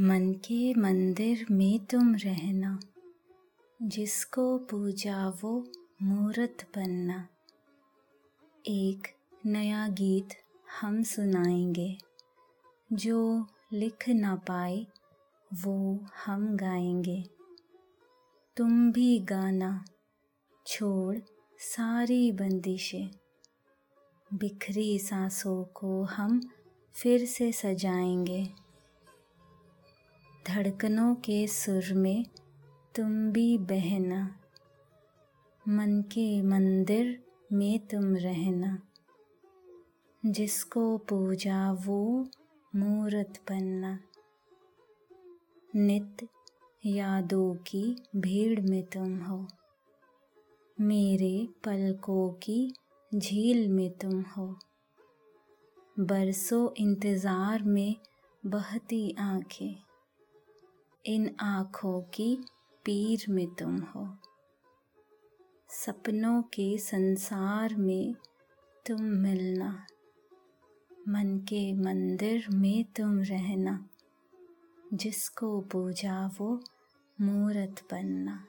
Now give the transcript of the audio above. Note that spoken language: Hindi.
मन के मंदिर में तुम रहना। जिसको पूजा वो मूर्त बनना। एक नया गीत हम सुनाएँगे। जो लिख ना पाए, वो हम गाएँगे। तुम भी गाना, छोड़ सारी बंदिशें। बिखरी सांसों को हम फिर से सजाएँगे। धड़कनों के सुर में तुम भी बहना। मन के मंदिर में तुम रहना। जिसको पूजा वो मूर्त बनना। नित यादों की भीड़ में तुम हो। मेरे पलकों की झील में तुम हो। बरसों इंतज़ार में बहती आँखें। इन आँखों की पीर में तुम हो। सपनों के संसार में तुम मिलना। मन के मंदिर में तुम रहना। जिसको पूजा वो मूरत बनना।